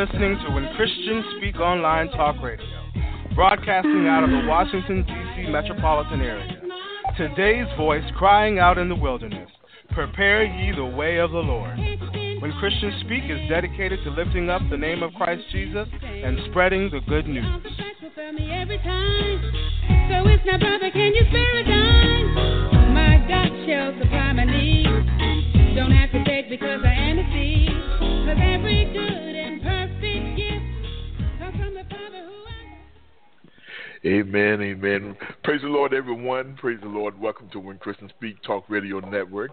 Listening to When Christians Speak Online Talk Radio, broadcasting out of the Washington, D.C. metropolitan area. Today's voice crying out in the wilderness Prepare ye the way of the Lord. When Christians Speak is dedicated to lifting up the name of Christ Jesus and spreading the good news. So it's brother, can you spare a dime? My God shall supply my needs. Don't have to beg because I am a seed. Cause every good Amen, amen. Praise the Lord, everyone. Praise the Lord. Welcome to When Christians Speak Talk Radio Network.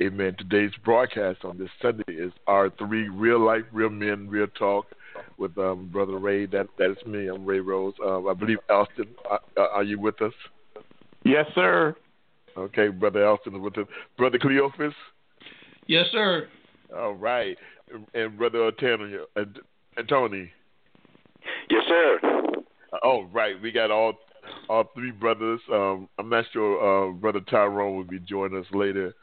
Amen. Today's broadcast on this Sunday is our three Real Life, Real Men, Real Talk with um, Brother Ray. That That is me. I'm Ray Rose. Um, I believe Elston, uh, uh, are you with us? Yes, sir. Okay, Brother Elston is with us. Brother Cleophas? Yes, sir. All right. And Brother Antonio. Uh, Tony? Yes, sir. Oh, right. We got all all three brothers. Um, I'm not sure uh, Brother Tyrone will be joining us later.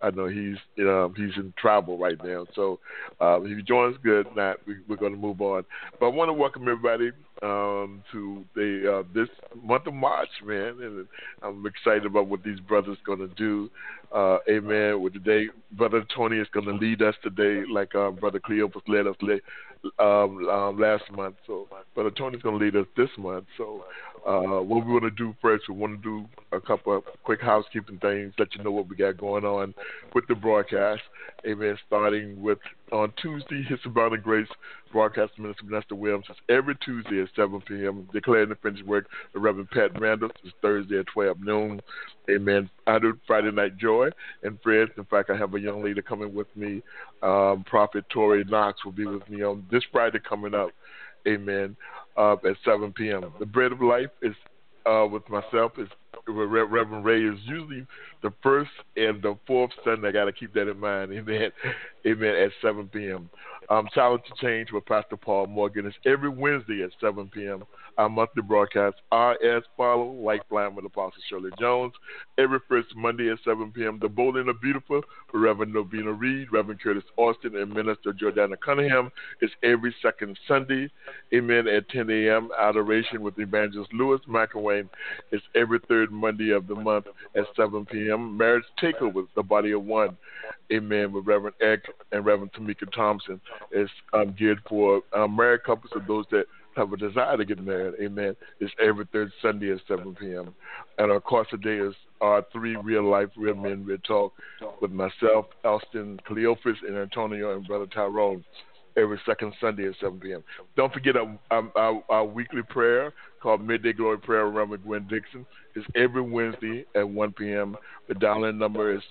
I know he's um, he's in travel right now. So uh, if he joins, good. Not we, are going to move on. But I want to welcome everybody um, to the uh, this month of March, man, and I'm excited about what these brothers going to do. Uh, amen. With today, Brother Tony is going to lead us today, like uh, Brother Cleophas led us um, um, last month. So Brother Tony's going to lead us this month. So uh, what we want to do first, we want to do a couple of quick housekeeping things, let you know what we got going on with the broadcast. Amen. Starting with on Tuesday, His Abounding Grace broadcast Minister Vanester Williams is every Tuesday at 7 p.m. Declaring the finished work of Reverend Pat Randall is Thursday at 12 noon. Amen. I do Friday Night Joy and friends. In fact, I have a young lady coming with me. Um, Prophet Tori Knox will be with me on this Friday coming up. Amen. At 7 p.m. The Bread of Life is uh, with myself is Reverend Ray is usually the first and the fourth Sunday. I got to keep that in mind. Amen. Amen. At 7 p.m. Um, Challenge to Change with Pastor Paul Morgan is every Wednesday at 7 p.m. Our monthly broadcast as follow Lifeline with Apostle Shirley Jones every first Monday at 7 p.m. The and the Beautiful with Reverend Novena Reed, Reverend Curtis Alston, and Minister Jordana Cunningham is every second Sunday. Amen. At 10 a.m. Adoration with Evangelist Lewis McIlwain is every third Monday of the month at 7 p.m. Marriage Takeover with the Body of One. Amen. With Reverend Eck and Reverend Temeka Thompson is um, geared for um, married couples and those that have a desire to get married, amen, it's every third Sunday at 7 p.m. And our course today is our three real life, real men, real talk with myself, Elston Cleophas, and Antonio, and Brother Tyrone every second Sunday at 7 p.m. Don't forget our, our, our, weekly prayer called Midday Glory Prayer with Reverend Gwen Dixon. is every Wednesday at 1 p.m. The dial-in number is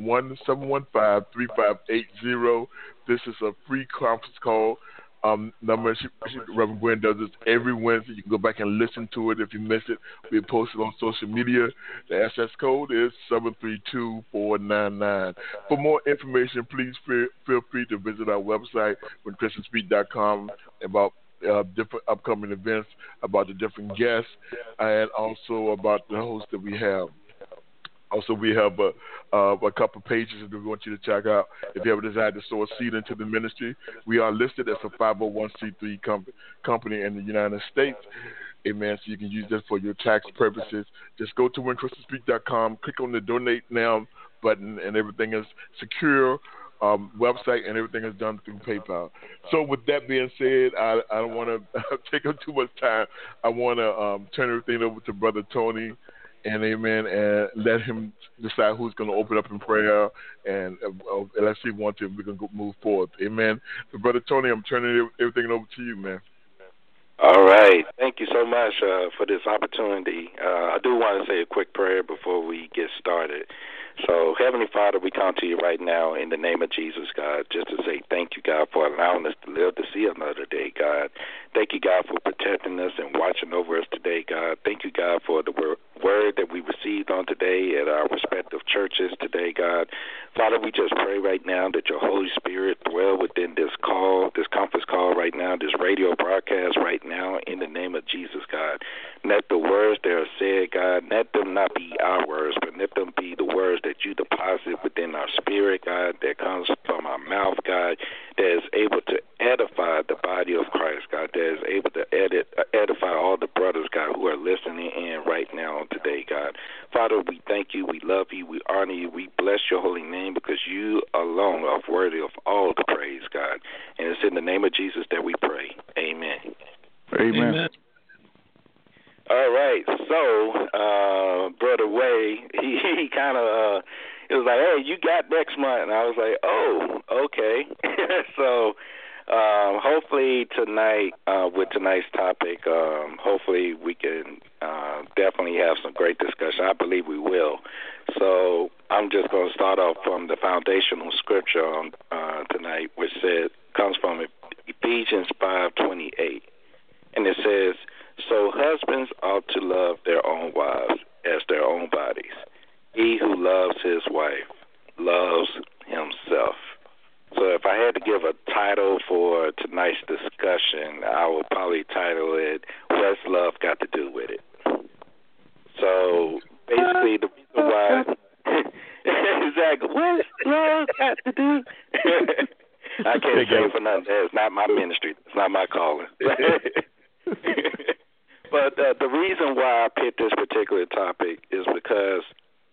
641-715-3580. This is a free conference call um, number. She, she, Reverend Gwen does this every Wednesday. You can go back and listen to it if you miss it. We post it on social media. The SS code is 732499. For more information, please feel, feel free to visit our website, whenchristianspeak.com, about uh, different upcoming events, about the different guests, and also about the hosts that we have. Also, we have a, uh, a couple pages that we want you to check out. If you ever desire to sow a seed into the ministry, we are listed as a 501c3 com- company in the United States. Amen. So you can use this for your tax purposes. Just go to whenchristianspeak.com, click on the donate now button, and everything is secure. Um, website and everything is done through PayPal. So, with that being said, I, I don't want to take up too much time. I want to um, turn everything over to Brother Tony and amen, and let him decide who's going to open up in prayer, and uh, let's see one thing we can go move forward. Amen. So, brother Tony, I'm turning everything over to you, man. All right. Thank you so much uh, for this opportunity. Uh, I do want to say a quick prayer before we get started. So, Heavenly Father, we come to you right now in the name of Jesus, God, just to say thank you, God, for allowing us to live to see another day, God. Thank you, God, for protecting us and watching over us today, God. Thank you, God, for the word that we received on today at our respective churches today, God. Father, we just pray right now that your Holy Spirit dwell within this call, this conference call right now, this radio broadcast right now, in the name of Jesus, God. Let the words that are said, God, let them not be our words, but let them be the words that you deposit within our spirit, God, that comes from our mouth, God, that is able to edify the body of Christ, God, that is able to edit, edify all the brothers, God, who are listening in right now today, God. Father, we thank you, we love you, we honor you, we bless your holy name because you alone are worthy of all the praise, God. And it's in the name of Jesus that we pray. Amen. Amen. Amen. All right, so uh, brother Ray, he he kind of uh, it was like, hey, you got next month, and I was like, oh, okay. so um, hopefully tonight, uh, with tonight's topic, um, hopefully we can uh, definitely have some great discussion. I believe we will. So I'm just going to start off from the foundational scripture on uh, tonight, which says comes from Ephesians 5:28, and it says, "So husbands ought to love their own wives as their own bodies. He who loves his wife loves himself." So if I had to give a title for tonight's discussion, I would probably title it "What's Love Got to Do with It." So basically, the reason why exactly what love got to do. I can't say for nothing. It's not my ministry. It's not my calling. but uh, the reason why I picked this particular topic is because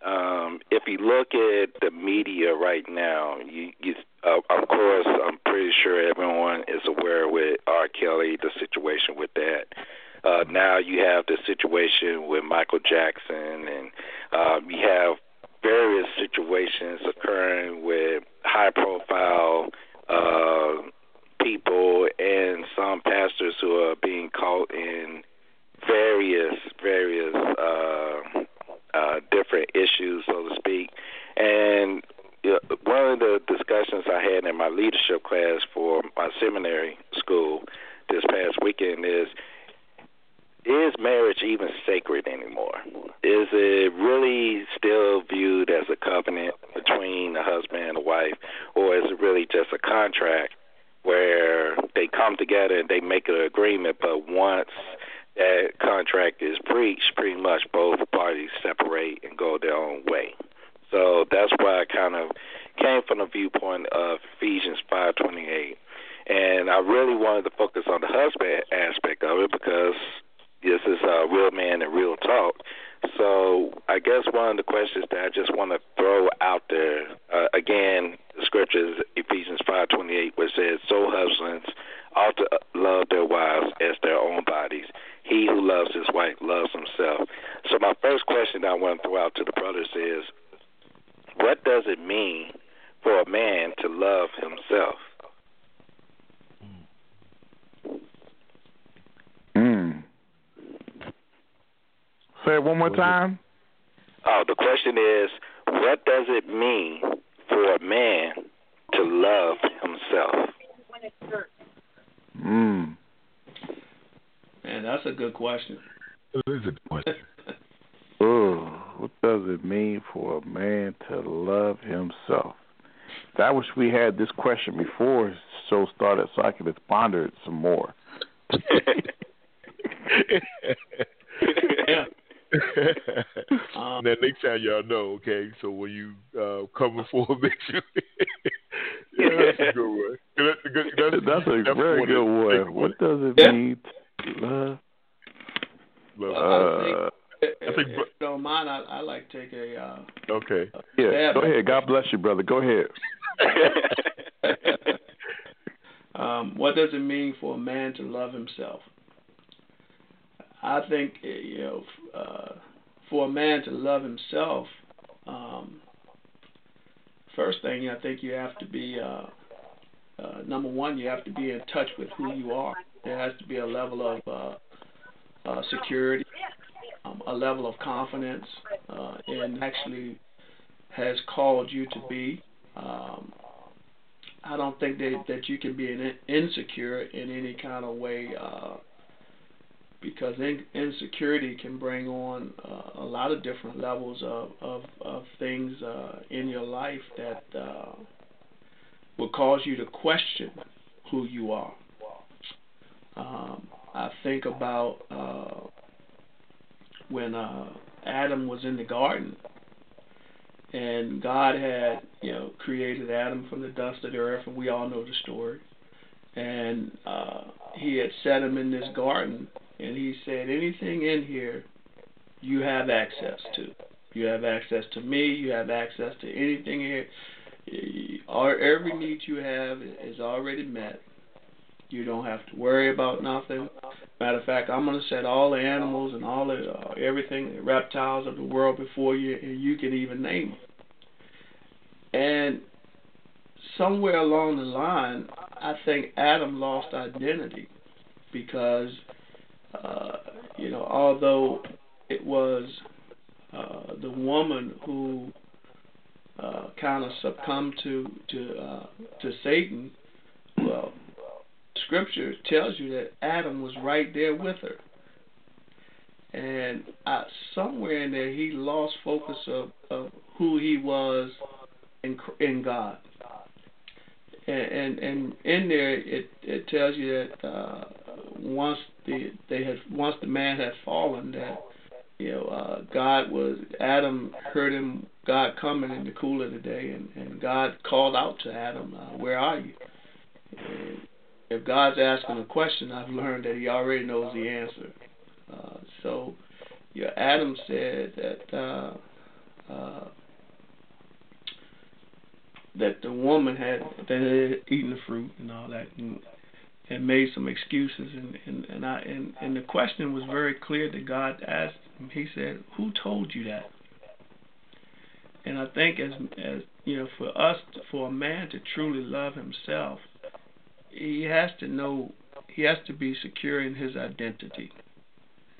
um, if you look at the media right now, you, you uh, of course, I'm pretty sure everyone is aware with R. Kelly, the situation with that. Uh, now you have the situation with Michael Jackson, and um, you have various situations occurring with high-profile uh, people and some pastors who are being caught in various various uh, uh, different issues, so to speak. And one of the discussions I had in my leadership class for my seminary school this past weekend is is marriage even sacred anymore? Is it really still viewed as a covenant between a husband and a wife, or is it really just a contract where they come together and they make an agreement, but once that contract is breached, pretty much both parties separate and go their own way? So that's why I kind of came from the viewpoint of Ephesians 5:28, and I really wanted to focus on the husband aspect of it because this is a real man and real talk. So I guess one of the questions that I just want to throw out there uh, again, the scriptures Ephesians 5:28, which says, "So husbands ought to love their wives as their own bodies. He who loves his wife loves himself." So my first question I want to throw out to the brothers is, what does it mean for a man to love himself? Mm. Say it one more time. Oh, the question is, what does it mean for a man to love himself? Mm. Man, that's a good question. It is a good question. oh, what does it mean for a man to love himself? I wish we had this question before the show started so I could ponder it some more. yeah. um, now next time y'all know, okay. So when you uh, come before make sure. yeah, that's a good one. That's a, good, that's, that's a that's very good one. What does it yeah. mean love? love. Uh, I think, if you don't mind, I, I like to take a. Uh, okay. A yeah, go ahead. God bless you, brother. Go ahead. um, what does it mean for a man to love himself? I think eh, you know, uh, for a man to love himself, um, first thing I think you have to be uh, uh, number one. You have to be in touch with who you are. There has to be a level of uh, uh, security, um, a level of confidence, uh, and actually has called you to be. Um, I don't think that that you can be an insecure in any kind of way. Uh, because in, insecurity can bring on uh, a lot of different levels of of, of things uh, in your life that uh, will cause you to question who you are. Um, I think about uh, when uh, Adam was in the garden, and God had you know created Adam from the dust of the earth, and we all know the story. and uh, he had set him in this garden, and he said, "Anything in here, you have access to. You have access to me. You have access to anything here. Every need you have is already met. You don't have to worry about nothing. Matter of fact, I'm to set all the animals and all the uh, everything, the reptiles of the world before you, and you can even name them. And somewhere along the line, I think Adam lost identity because, uh, you know, although it was uh, the woman who uh, kind of succumbed to to uh, to Satan, well, Scripture tells you that Adam was right there with her, and uh, somewhere in there he lost focus of, of who he was in in God. And, and and in there it it tells you that uh, once the they had once the man had fallen that you know uh, God was Adam heard him God coming in the cool of the day and and God called out to Adam uh, where are you and if God's asking a question I've learned that he already knows the answer uh, so yeah Adam said that uh, uh, that the woman had that had eaten the fruit and all that and and made some excuses and and and I and and the question was very clear that God asked him. He said, "Who told you that?" And I think as as you know, for us, for a man to truly love himself, he has to know he has to be secure in his identity.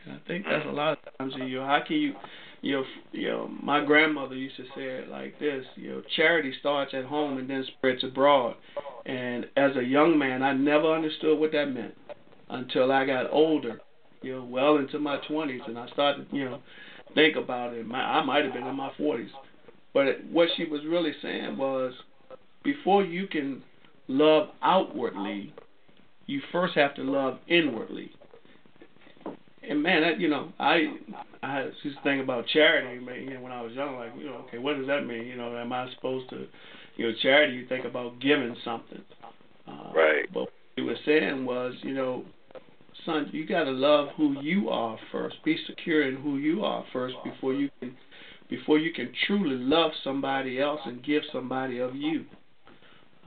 And I think that's a lot of times in you how can you you know, you know, my grandmother used to say it like this, you know, charity starts at home and then spreads abroad. And as a young man, I never understood what that meant until I got older, you know, well into my 20s, and I started, you know, think about it. My, I might have been in my 40s, but it, what she was really saying was, before you can love outwardly, you first have to love inwardly and man, that you know, I I had this thing about charity. Man, you know, when I was young, like you know, okay, what does that mean? You know, am I supposed to, you know, charity? You think about giving something. Uh, right. But what he was saying was, you know, son, you got to love who you are first. Be secure in who you are first before you can, before you can truly love somebody else and give somebody of you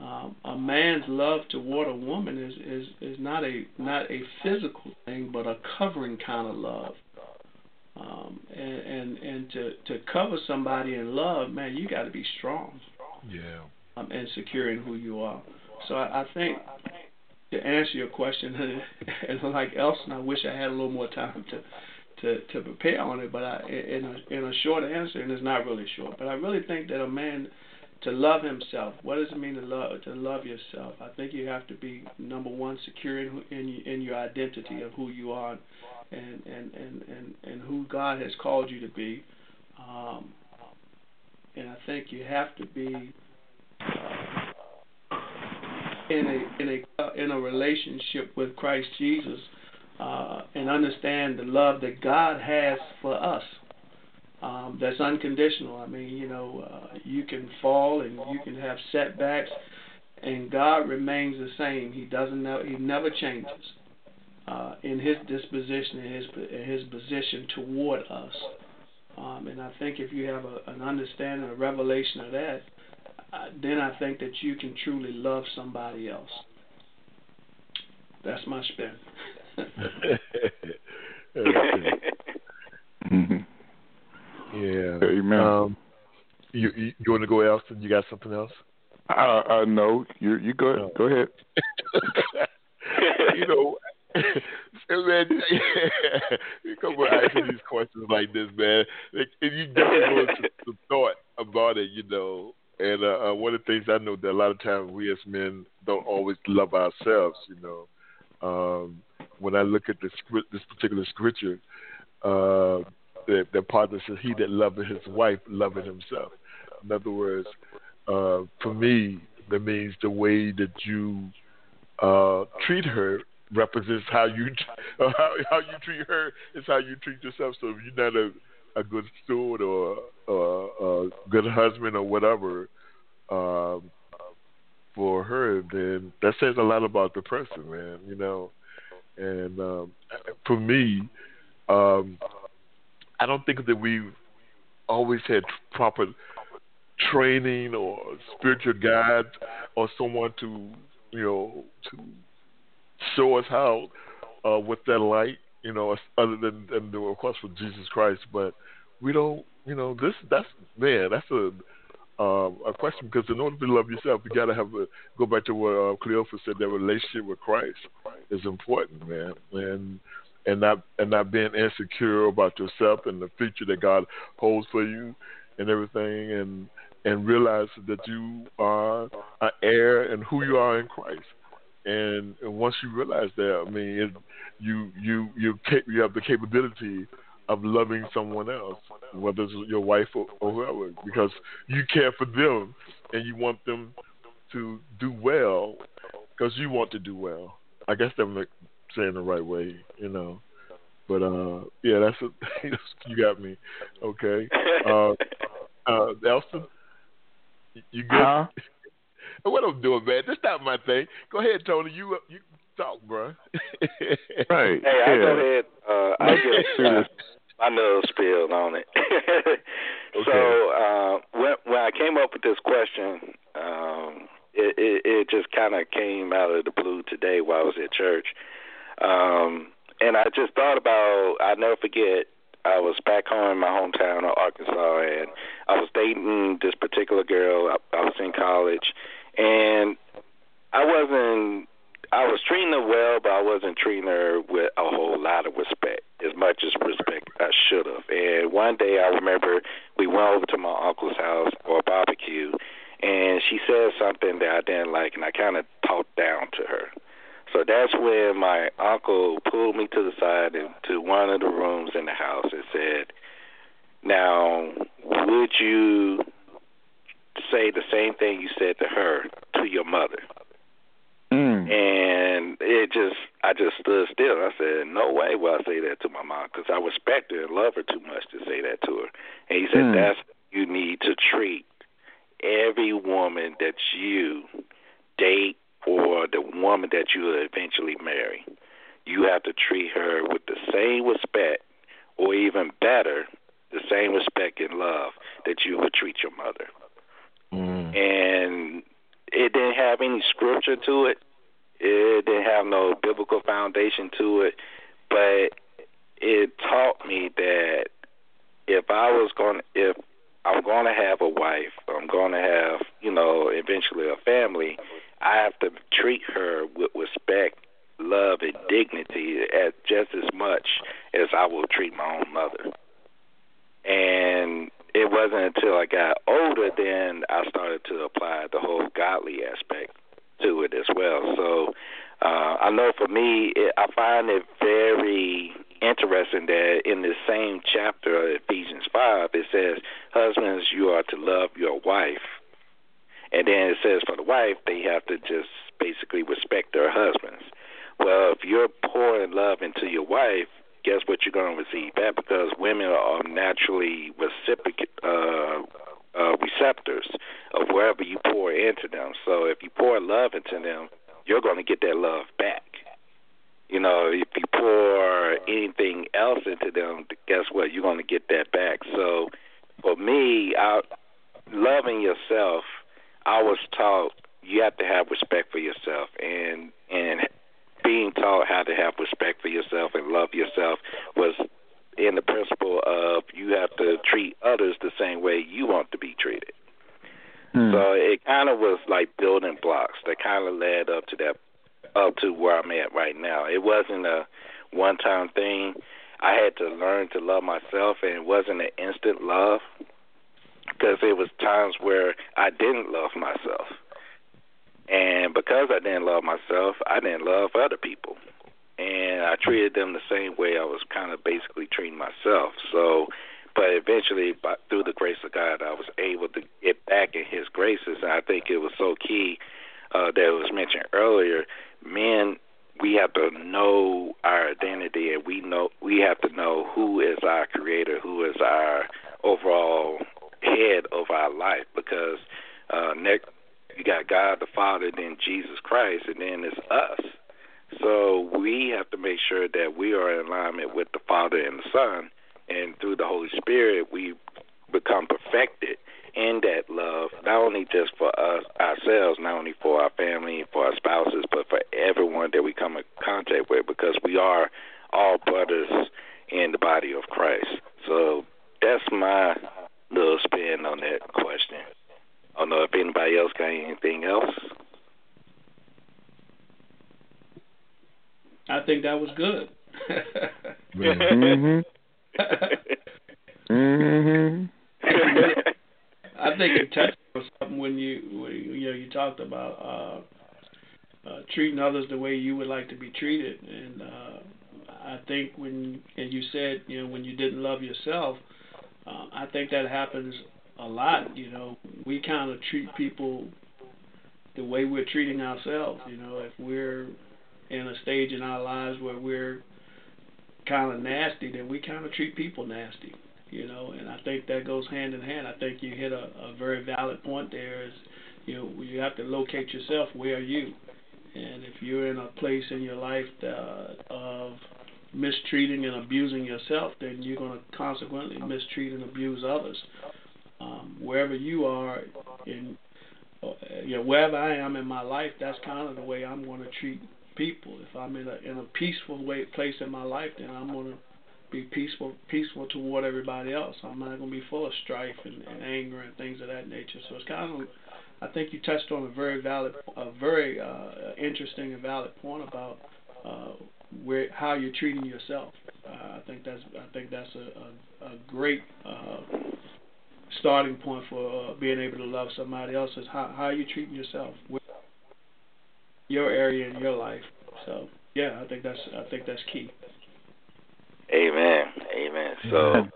um, a man's love toward a woman is, is is not a not a physical thing, but a covering kind of love. Um, and and and to to cover somebody in love, man, you got to be strong. Yeah. Um, and secure in who you are. So I, I think to answer your question, and like Elston, I wish I had a little more time to to to prepare on it. But I, in a in a short answer, and it's not really short, but I really think that a man to love himself. What does it mean to love to love yourself? I think you have to be number one, secure in in, in your identity of who you are, and and and and and who God has called you to be. Um, and I think you have to be uh, in a in a in a relationship with Christ Jesus, uh, and understand the love that God has for us um, that's unconditional. I mean, you know, uh, you can fall and you can have setbacks, and God remains the same. He doesn't know. He never changes uh, in His disposition and His in His position toward us. Um, and I think if you have a, an understanding, a revelation of that, uh, then I think that you can truly love somebody else. That's my spin. mm-hmm. Yeah. Amen. Um, you, you you want to go, Elston? You got something else? Uh, uh no. You you go no. go ahead. you know, man, you come on asking these questions like this, man. and you definitely go into some thought about it, you know. And uh, uh, one of the things I know that a lot of times we as men don't always love ourselves, you know. Um, when I look at this this particular scripture, uh, the, the partner says, "He that loveth his wife loveth himself." In other words, uh, for me, that means the way that you uh, treat her represents how you how, how you treat her is how you treat yourself. So if you're not a a good steward or a, a good husband or whatever, um, for her, then that says a lot about the person, man. You know, and um, for me, um, I don't think that we've always had proper training or spiritual guide or someone to you know to show us how uh, with that light, you know, other than, the request for Jesus Christ. But we don't, you know, this that's man, that's a uh, a question because in order to love yourself, you got to have a go back to what uh, Cleophas said. That relationship with Christ is important, man, and and not and not being insecure about yourself and the future that God holds for you and everything, and and realize that you are an heir and who you are in Christ. And, and once you realize that, I mean, it, you you you you have the capability of loving someone else, whether it's your wife or, or whoever, because you care for them and you want them to do well because you want to do well. I guess I'm saying the right way, you know. But uh, yeah, that's a, you got me. Okay, uh, uh, Elston, you good? Huh? what I'm doing, man? That's not my thing. Go ahead, Tony. You you talk, bro. right. Hey, yeah. I go ahead. Uh, I get uh, my nose spilled on it. Okay. So uh, when when I came up with this question, um, it, it, it just kind of came out of the blue today while I was at church, um, and I just thought about, I'll never forget. I was back home in my hometown of Arkansas, and I was dating this particular girl. I, I was in college, and I wasn't I was treating her well, but I wasn't treating her with a whole lot of respect, as much as respect I should have. And one day I remember we went over to my uncle's house for a barbecue, and she said something that I didn't like, and I kind of talked down to her. So that's when my uncle pulled me to the side into one of the rooms in the house and said, "Now, would you say the same thing you said to her to your mother?" Mm. And it just, I just stood still. I said, "No way will I say that to my mom because I respect her and love her too much to say that to her." And he said, Mm. "That's you need to treat every woman that you date or the woman that you eventually marry. You have to treat her with the same respect, or even better, the same respect and love that you would treat your mother." Mm. and it didn't have any scripture to it. It didn't have no biblical foundation to it, but it taught me that if I was going, if I'm going to have a wife, I'm going to have, you know, eventually a family, I have to treat her with respect, love, and dignity as just as much as I will treat my own mother. And it wasn't until I got older then I started to apply the whole godly aspect to it as well. So uh, I know for me, it, I find it very interesting that in the same chapter of Ephesians 5, it says, Husbands, you are to love your wife. And then it says for the wife, they have to just basically respect their husbands. Well, if you're pouring love into your wife, guess what you're going to receive back? Because women are naturally reciprocate, uh, uh, receptors of wherever you pour into them. So if you pour love into them, you're going to get that love back. You know, if you into them, guess what? You're going to get that back. So for me, I, loving yourself, I was taught you have to have respect for yourself, and and being taught how to have respect for yourself and love yourself was in the principle of you have to treat others the same way you want to be treated. Mm. So it kind of was like building blocks that kind of led up to that, up to where I'm at right now. It wasn't a one-time thing. I had to learn to love myself, and it wasn't an instant love because there was times where I didn't love myself. And because I didn't love myself, I didn't love other people. And I treated them the same way I was kind of basically treating myself. So, but eventually, by, through the grace of God, I was able to get back in His graces. And I think it was so key uh, that it was mentioned earlier. Men, we have to know our identity, and we know we have to know who is our Creator, who is our overall head of our life. Because uh, next you got God the Father, then Jesus Christ, and then it's us. So we have to make sure that we are in alignment with the Father and the Son, and through the Holy Spirit, we become perfected in that love, not only just for us ourselves, not only for our family, for our spouses, but for everyone that we come in contact with, because we are all brothers in the body of Christ. So that's my little spin on that question. I don't know if anybody else got anything else. I think that was good. mm-hmm. mhm. I think you touched on something when you when, you know you talked about uh, uh, treating others the way you would like to be treated, and uh, I think when and you said you know when you didn't love yourself, uh, I think that happens a lot. You know, we kind of treat people the way we're treating ourselves. You know, if we're in a stage in our lives where we're kind of nasty, then we kind of treat people nasty you know, and I think that goes hand in hand. I think you hit a, a very valid point there. Is you know you have to locate yourself. Where are you? And if you're in a place in your life that, of mistreating and abusing yourself, then you're going to consequently mistreat and abuse others. Um, wherever you are in, uh, you know, wherever I am in my life, that's kind of the way I'm going to treat people. If I'm in a in a peaceful way place in my life, then I'm going to be peaceful peaceful toward everybody else. I'm not going to be full of strife and, and anger and things of that nature. So it's kind of I think you touched on a very valid, a very uh, interesting and valid point about uh, where how you're treating yourself. Uh, I think that's I think that's a, a, a great uh, starting point for uh, being able to love somebody else. Is how how you treating yourself, with your area in your life. So yeah, I think that's I think that's key. Amen. Amen. So,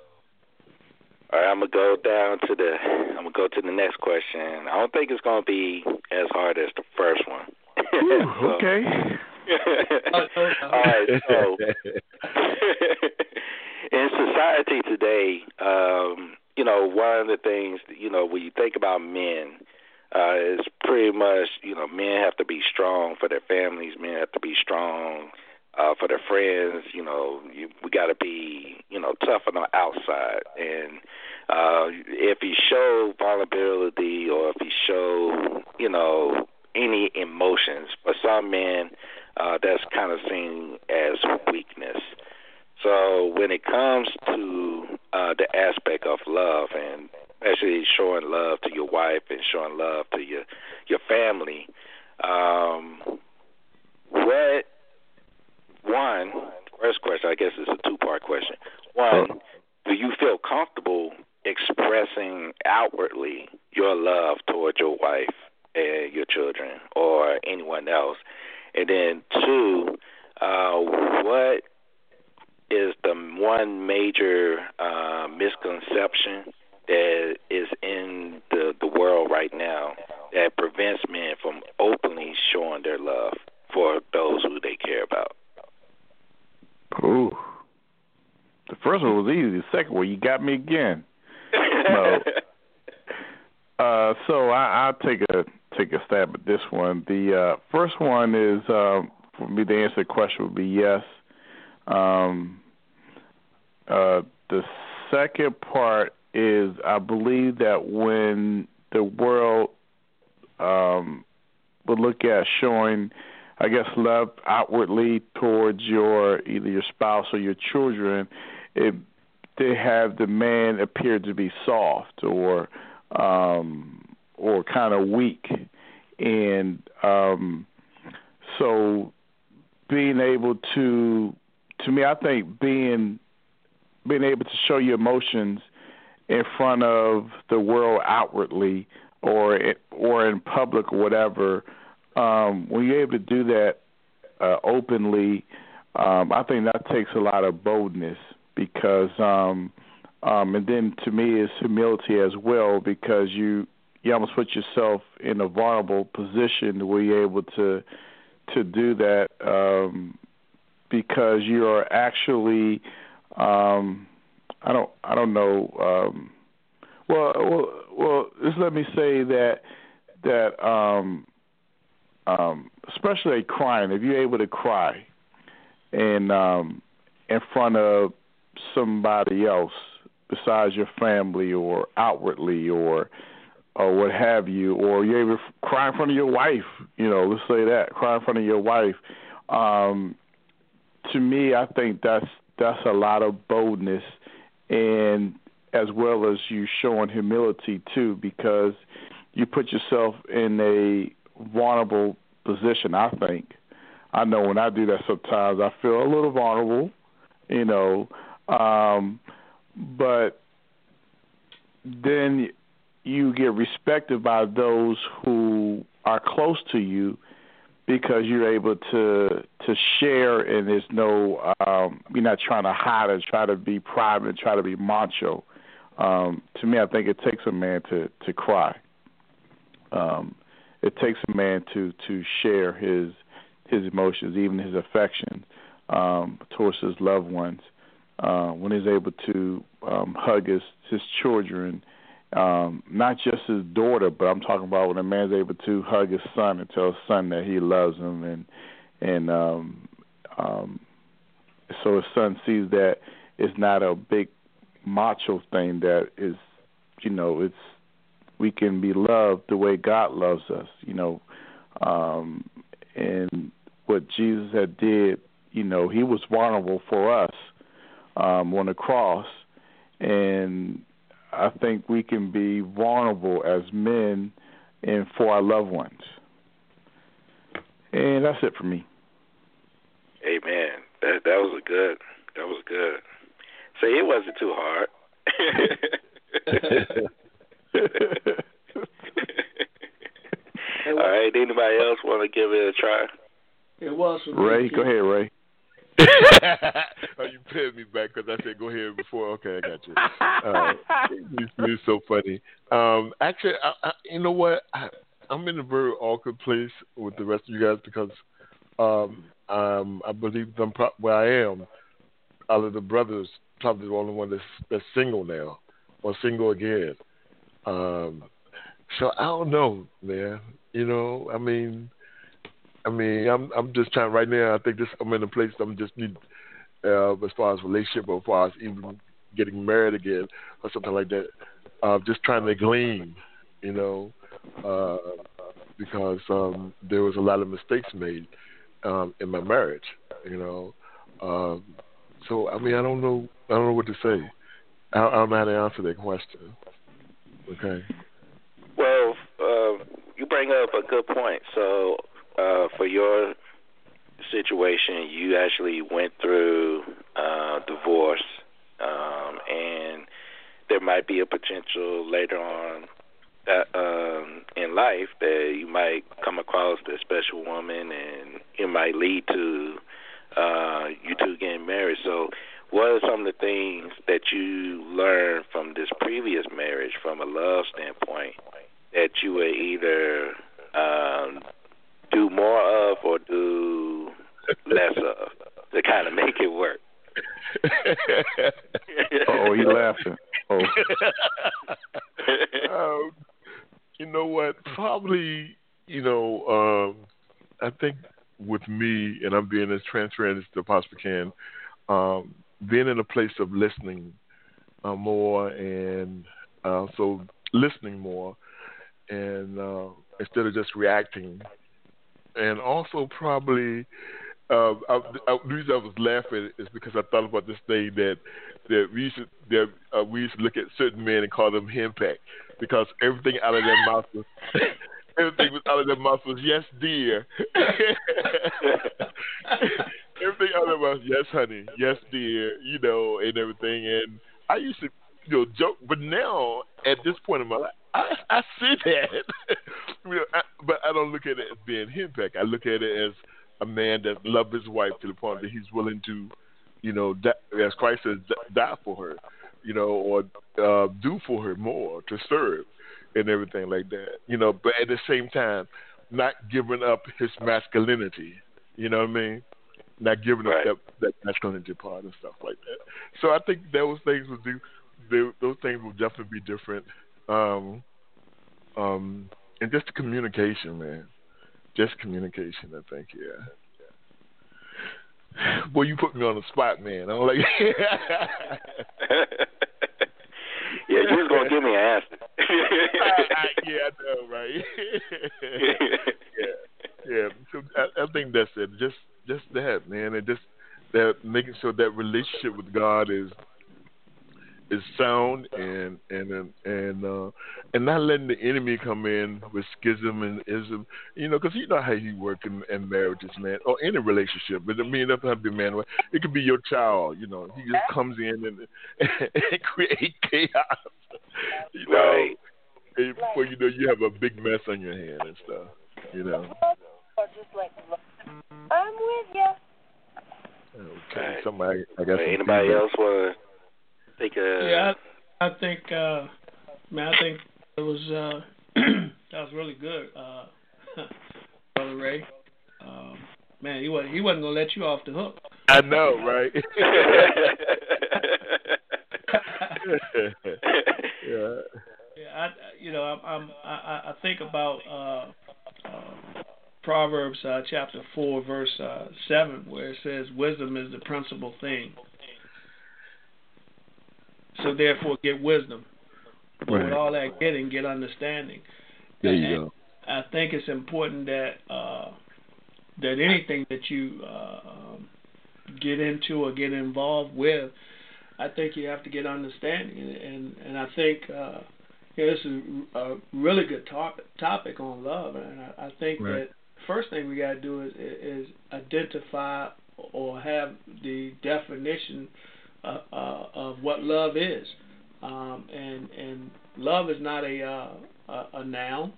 all right, I'm gonna go down to the. I'm gonna go to the next question. I don't think it's gonna be as hard as the first one. Ooh, so, okay. all right. So, in society today, um, you know, one of the things, you know, when you think about men, uh, is pretty much, you know, men have to be strong for their families. Men have to be strong uh, for their friends. You know, you, we got to be, you know, tough on the outside. And uh, if you show vulnerability or if you show, you know, any emotions, for some men, uh, that's kind of seen as weakness. So when it comes to uh, the aspect of love and especially showing love to your wife and showing love to your your family, um, what one, first question, I guess it's a two part question. One, do you feel comfortable expressing outwardly your love towards your wife and your children or anyone else? And then two, uh, what is the one major uh, misconception that is in the the world right now that prevents men from openly showing their love for those who they care about? Ooh. The first one was easy. The second one, you got me again. no. Uh, so I, I'll take a take a stab at this one. The uh, first one is um, for me. The answer to the question would be yes. Um, uh, the second part is I believe that when the world um, would look at showing I guess love outwardly towards your either your spouse or your children, it they have the man appear to be soft or um or kind of weak. And um so being able to to me I think being being able to show your emotions in front of the world outwardly or or in public or whatever um, when you're able to do that uh, openly, um, I think that takes a lot of boldness because, um, um, and then to me, is humility as well because you you almost put yourself in a vulnerable position where you're able to to do that um, because you are actually um, I don't I don't know um, well well well just let me say that that um um especially crying, if you're able to cry and um in front of somebody else besides your family or outwardly or or what have you, or you're able to cry in front of your wife, you know, let's say that, cry in front of your wife. Um, to me, I think that's that's a lot of boldness, and as well as you showing humility too, because you put yourself in a vulnerable position. I think. I know when I do that, sometimes I feel a little vulnerable, you know, um, but then you get respected by those who are close to you because you're able to to share and there's no um you're not trying to hide and try to be private try to be macho. Um to me I think it takes a man to to cry. Um it takes a man to to share his his emotions, even his affection um towards his loved ones. Uh when he's able to um hug his his children um, not just his daughter, but I'm talking about when a man's able to hug his son and tell his son that he loves him, and and um, um, so his son sees that it's not a big macho thing that is, you know, it's we can be loved the way God loves us, you know, um, and what Jesus had did, you know, he was vulnerable for us um, on the cross, and I think we can be vulnerable as men and for our loved ones. And that's it for me. Amen. That that was a good. That was good. See, it wasn't too hard. All right. Anybody else want to give it a try? It was Ray. Go ahead, Ray. oh, you pinned me back because I said go ahead before. Okay, I got you. Uh, it's, so funny. Um, actually, I, I, you know what? I, I'm in a very awkward place with the rest of you guys because um, um, I believe I'm pro- where I am. Out of the brothers, probably the only one that's that's single now or single again. Um, so I don't know, man. You know, I mean, I mean, I'm I'm just trying right now. I think this I'm in a place I'm just need uh, as far as relationship or as far as even getting married again or something like that. Uh, just trying to glean, you know, uh, because um, there was a lot of mistakes made um, in my marriage, you know. Um, so I mean, I don't know. I don't know what to say. I, I don't know how to answer that question. Okay. Well, uh, you bring up a good point. So uh, for your situation, you actually went through uh, divorce, um, and there might be a potential later on that, um, in life that you might come across a special woman, and it might lead to uh, you two getting married. So, what are some of the things that you learned from this previous marriage, from a love standpoint, that you would either um, do more of or do less of to kind of make it work. oh, he laughing. Oh. um, you know what? Probably, you know, um, I think with me, and I'm being as transparent as I possibly can, um, being in a place of listening uh, more and uh, so listening more, and uh, instead of just reacting and also probably uh, I, I, the reason I was laughing is because I thought about this thing that that we used to that uh, we used to look at certain men and call them henpecked because everything out of their mouth was everything was out of their mouth was yes dear. everything their mouth, yes honey, yes dear, you know, and everything. And I used to you know joke, but now at this point in my life, I, I see that, you know, I, but I don't look at it as being henpecked. I look at it as a man that loves his wife to the point that he's willing to, you know, die, as Christ says, die for her, you know, or uh, do for her more to serve and everything like that, you know. But at the same time, not giving up his masculinity. You know what I mean? Not giving right. up that, that masculinity part and stuff like that. So I think those things will do. They, those things will definitely be different um, um, and just the communication, man. Just communication, I think, yeah. Boy, you put me on the spot, man. I'm like, yeah, you was gonna give me an answer. yeah, I know, right? yeah, yeah. So I, I think that's it. Just, just that, man, and just that making sure that relationship with God is is sound and and and uh, and not letting the enemy come in with schism and ism, you know, because you know how he work in, in marriages, man, or any relationship. But I mean, it doesn't have to be man. It could be your child, you know. He just comes in and and create chaos, you know. Right. Before you know, you have a big mess on your hand and stuff, you know. I'm with you. Okay, Right. somebody. I guess. Anybody else want to take a? Yeah, I, I think, uh, man, I think it was uh, that was really good, uh, brother Ray. Um, man, he wasn't he wasn't gonna let you off the hook. I know, right? yeah. Yeah, I you know I'm, I'm I I think about uh, uh, Proverbs uh, chapter four verse uh, seven where it says wisdom is the principal thing. So therefore, get wisdom. But with all that getting, get understanding. There And you go. I think it's important that uh, that anything that you uh, um, get into or get involved with, I think you have to get understanding, and and, and I think uh, yeah, this is a really good topic topic on love, and I, I think Right. that first thing we got to do is is identify or have the definition uh, uh, of what love is, um, and and love is not a uh, a, a noun.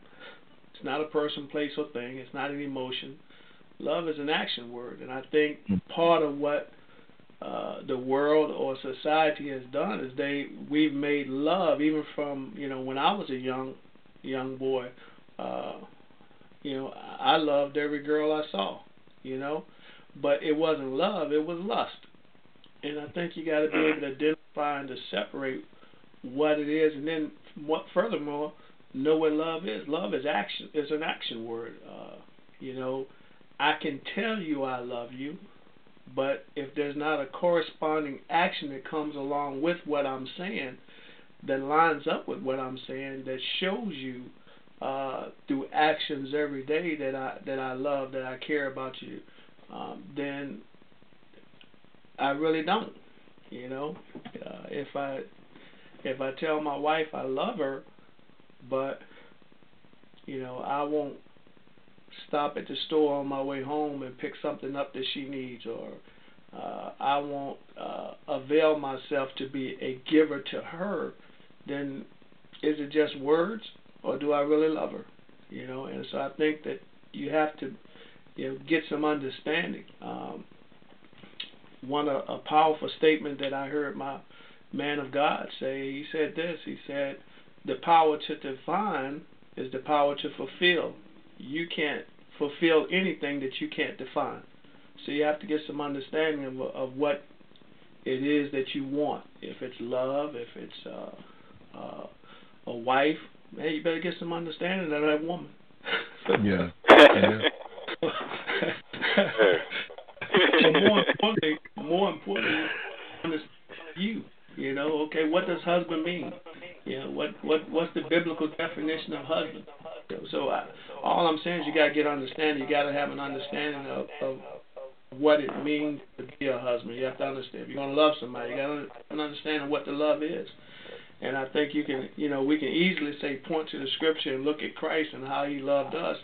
It's not a person, place, or thing. It's not an emotion. Love is an action word, and I think part of what uh, the world or society has done is they we've made love even from you know when I was a young young boy. Uh, you know, I loved every girl I saw. You know, but it wasn't love; it was lust. And I think you got to be able to identify and to separate what it is, and then what furthermore know what love is. Love is action. Is an action word. Uh, you know, I can tell you I love you, but if there's not a corresponding action that comes along with what I'm saying, that lines up with what I'm saying, that shows you uh, through actions every day that I that I love, that I care about you, um, then I really don't. You know, uh, if I if I tell my wife I love her, but you know I won't stop at the store on my way home and pick something up that she needs, or uh, I won't uh, avail myself to be a giver to her, then is it just words, or do I really love her? You know, and so I think that you have to, you know, get some understanding. Um, one a, a powerful statement that I heard my man of God say. He said this. He said, "The power to define is the power to fulfill. You can't fulfill anything that you can't define. So you have to get some understanding of, of what it is that you want. If it's love, if it's uh, uh, a wife, hey, you better get some understanding of that woman. Yeah. yeah. so more importantly, more importantly, you. You know, okay, what does husband mean? You know, what what what's the biblical definition of husband? So I, all I'm saying is you got to get understanding. You got to have an understanding of, of what it means to be a husband. You have to understand. If you're going to love somebody, you got to have an understanding of what the love is. And I think you can, you know, we can easily say point to the scripture and look at Christ and how He loved us.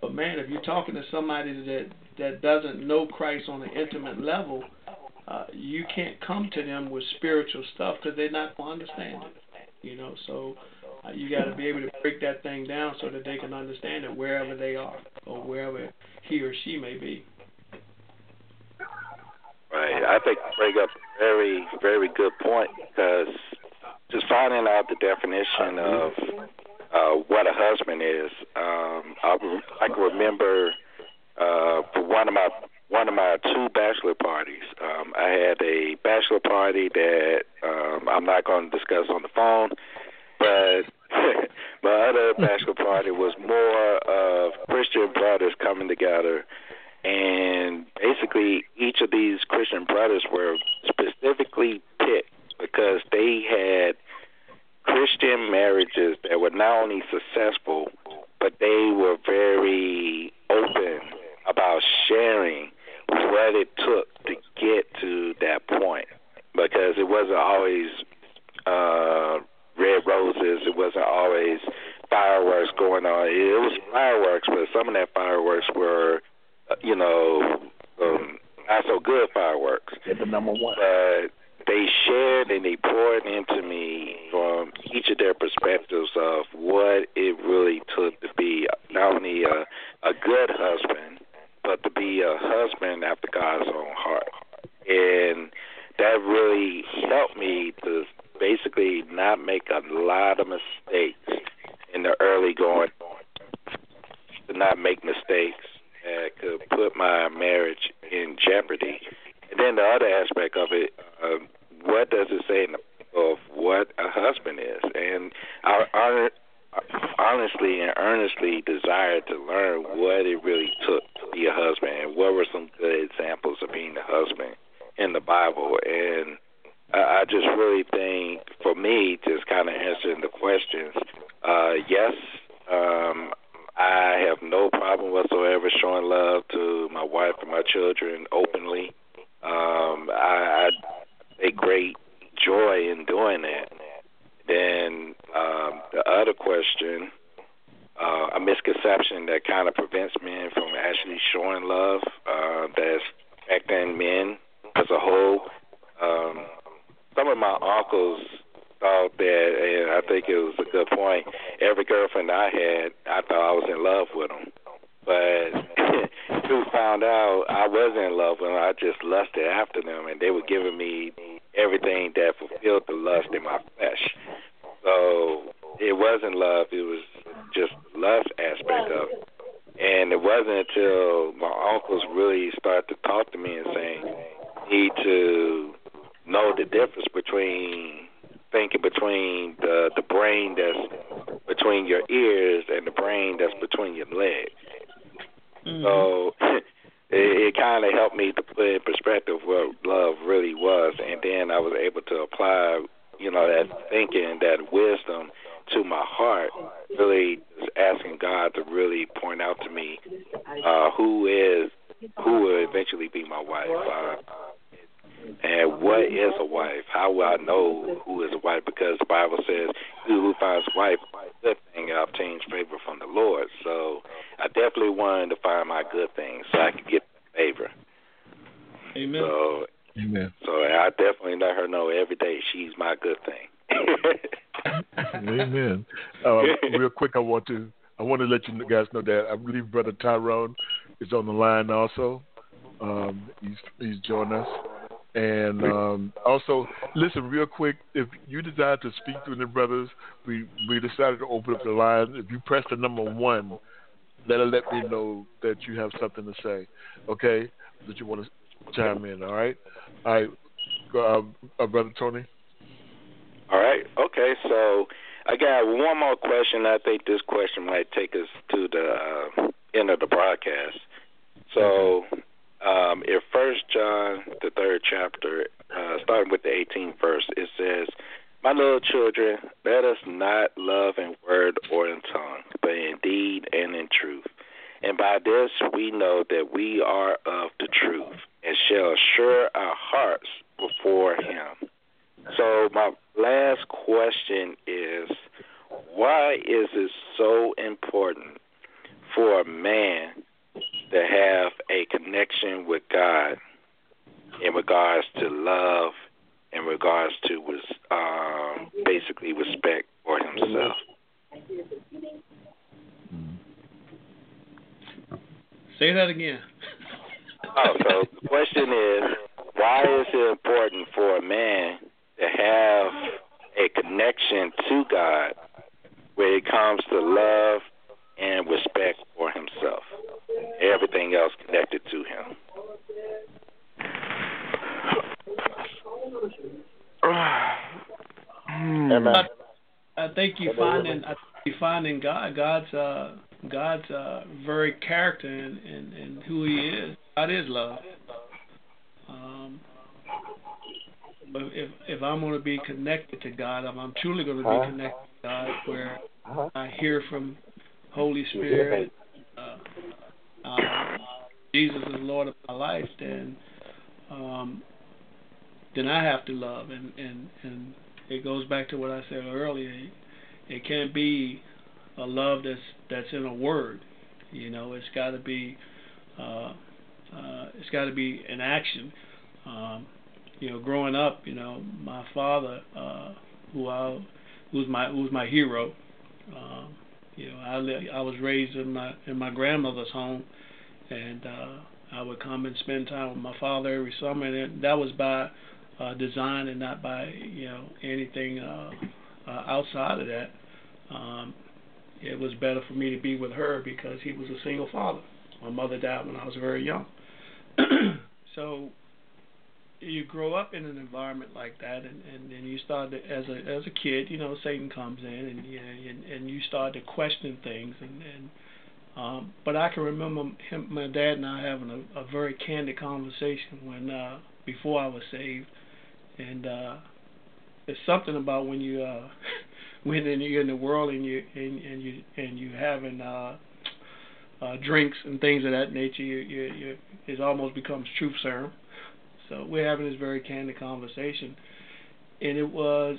But man, if you're talking to somebody that that doesn't know Christ on an intimate level, uh, you can't come to them with spiritual stuff because they're not going to understand it. You know, so uh, you got to be able to break that thing down so that they can understand it wherever they are or wherever he or she may be. Right. I think you bring up a very, very good point because just finding out the definition of uh, what a husband is. Um, I, I can remember uh, for one of my one of my two bachelor parties. Um, I had a bachelor party that um, I'm not going to discuss on the phone, but my other bachelor party was more of Christian brothers coming together, and basically each of these Christian brothers were specifically picked because they had Christian marriages that were not only successful, but they were very open about sharing what it took to get to that point. Because it wasn't always uh red roses it wasn't always fireworks going on. It was fireworks but some of that fireworks were uh, you know um not so good fireworks. Get the number one. but they shared and they poured into me from each of their perspectives of what it really took to be not only a, a good husband, but to be a husband after God's own heart. And that really helped me to basically not make a lot of mistakes in the early going, to not make mistakes that could put my marriage in jeopardy. Then the other aspect of it, um, what does it say of what a husband is? And I, I honestly and earnestly desired to learn what it really took to be a husband and what were some good examples of being a husband in the Bible. And I, I just really think, for me, just kind of answering the questions, uh, yes, um, I have no problem whatsoever showing love to my wife and my children openly. Um, I, I take great joy in doing that. Then um, the other question, uh, a misconception that kind of prevents men from actually showing love, uh, that's affecting men as a whole. Um, some of my uncles thought that, and I think it was a good point. Every girlfriend I had, I thought I was in love with them, but who found out I wasn't in love with them. I just lusted after them, and they were giving me everything that fulfilled the lust in my flesh. So it wasn't love; it was just lust aspect of it. And it wasn't until my uncles really started to talk to me and saying, "Need to know the difference between thinking between the the brain that's between your ears and the brain that's between your legs." Mm-hmm. So it, it kind of helped me to put in perspective what love really was, and then I was able to apply, you know, that thinking, that wisdom to my heart. Really, asking God to really point out to me uh, who is who will eventually be my wife. Uh, and what is a wife? How will I know who is a wife? Because the Bible says, "He who finds a wife, good thing obtains favor from the Lord." So I definitely wanted to find my good thing so I could get favor. Amen. So, Amen. so I definitely let her know every day she's my good thing. Amen. Uh, real quick, I want to I want to let you guys know that I believe Brother Tyrone is on the line also. Um, he's he's joined us, and um, also listen real quick. If you desire to speak to the brothers, we we decided to open up the line. If you press the number one, that'll let me know that you have something to say. Okay, that you want to chime in. All right, all right, uh, uh, Brother Tony. All right. Okay. So I got one more question. I think this question might take us to the uh, end of the broadcast. So, um, in First John, the third chapter, uh, starting with the 18th verse, it says, "My little children, let us not love in word or in tongue, but in deed and in truth. And by this we know that we are of the truth, and shall assure our hearts before Him." So my last question is why is it so important for a man to have a connection with God in regards to love, in regards to um, basically respect for himself? Say that again. Oh, so the question is, why is it important for a man to have a connection to God when it comes to love and respect for himself? Everything else connected to him. Amen. I think you find in I think you find in God God's uh God's uh, very character and, and, and who He is. God is love. Um, but if if I'm going to be connected to God, if I'm truly going to be connected to God, where I hear from Holy Spirit, uh, uh, Jesus is Lord of my life, then um, then I have to love, and and and it goes back to what I said earlier. It can't be a love that's that's in a word. You know, it's got to be uh, uh, it's got to be an action. Um, you know, growing up, you know, my father, uh, who I who was my who was my hero. Um, you know, I li- I was raised in my in my grandmother's home, and uh, I would come and spend time with my father every summer, and that was by uh, design and not by you know anything uh, uh, outside of that. Um, it was better for me to be with her because he was a single father. My mother died when I was very young. so you grow up in an environment like that, and and then you start to, as a as a kid, you know, Satan comes in, and you know, and, and you start to question things, and and um, but I can remember him, my dad and I having a, a very candid conversation when uh, before I was saved, and uh, it's something about when you uh, when you're in the world and you and, and you and you having uh, uh, drinks and things of that nature, you, you, you, it almost becomes truth serum. So we're having this very candid conversation, and it was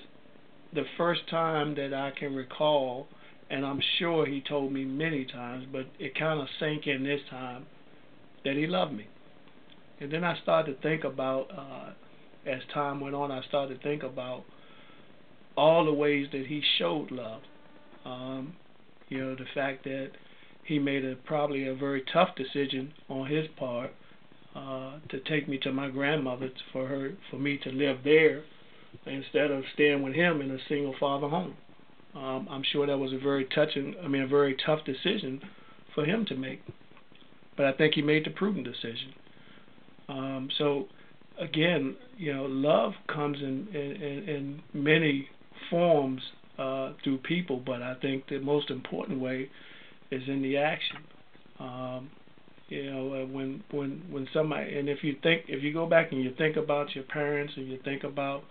the first time that I can recall, and I'm sure he told me many times, but it kind of sank in this time that he loved me. And then I started to think about, uh, as time went on, I started to think about all the ways that he showed love. Um, you know, the fact that he made a probably a very tough decision on his part uh, to take me to my grandmother for her for me to live there instead of staying with him in a single father home. Um, I'm sure that was a very touching, I mean, a very tough decision for him to make. But I think he made the prudent decision. Um, so, again, you know, love comes in in, in many forms uh, through people, but I think the most important way is in the action. Um, you know, uh, when when when somebody and if you think if you go back and you think about your parents and you think about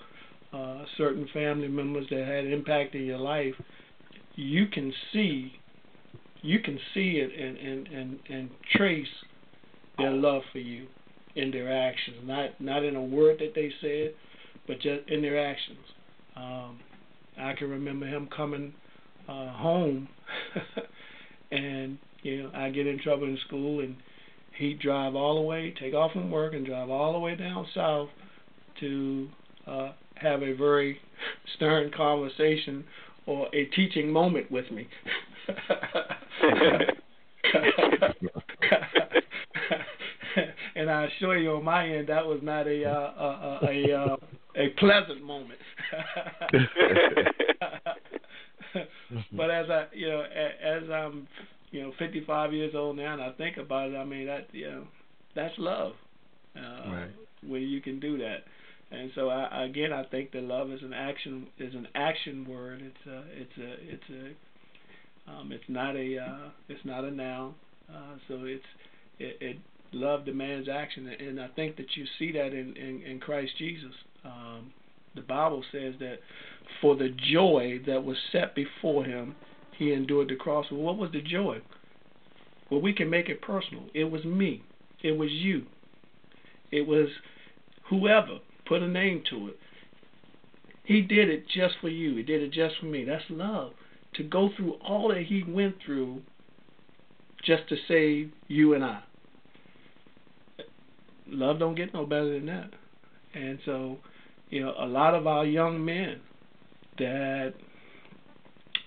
uh, certain family members that had impact in your life, you can see you can see it and and and, and trace their love for you in their actions, not not in a word that they said, but just in their actions. Um, I can remember him coming uh, home, and you know I get in trouble in school, and he'd drive all the way, take off from work, and drive all the way down south to uh, have a very stern conversation or a teaching moment with me. and I assure you, on my end, that was not a uh, a a, a, a pleasant moment. but as I, you know, as I'm, you know, 55 years old now, and I think about it, I mean that, you know, that's love. Uh, right. When you can do that, and so I, again, I think that love is an action is an action word. It's a it's a it's a um, it's not a uh, it's not a noun. Uh, so it's it, it love demands action, and I think that you see that in in, in Christ Jesus. Um, the Bible says that for the joy that was set before him, he endured the cross. Well, what was the joy? Well, we can make it personal. It was me. It was you. It was whoever. Put a name to it. He did it just for you. He did it just for me. That's love. To go through all that he went through just to save you and I. Love don't get no better than that. And so you know, a lot of our young men that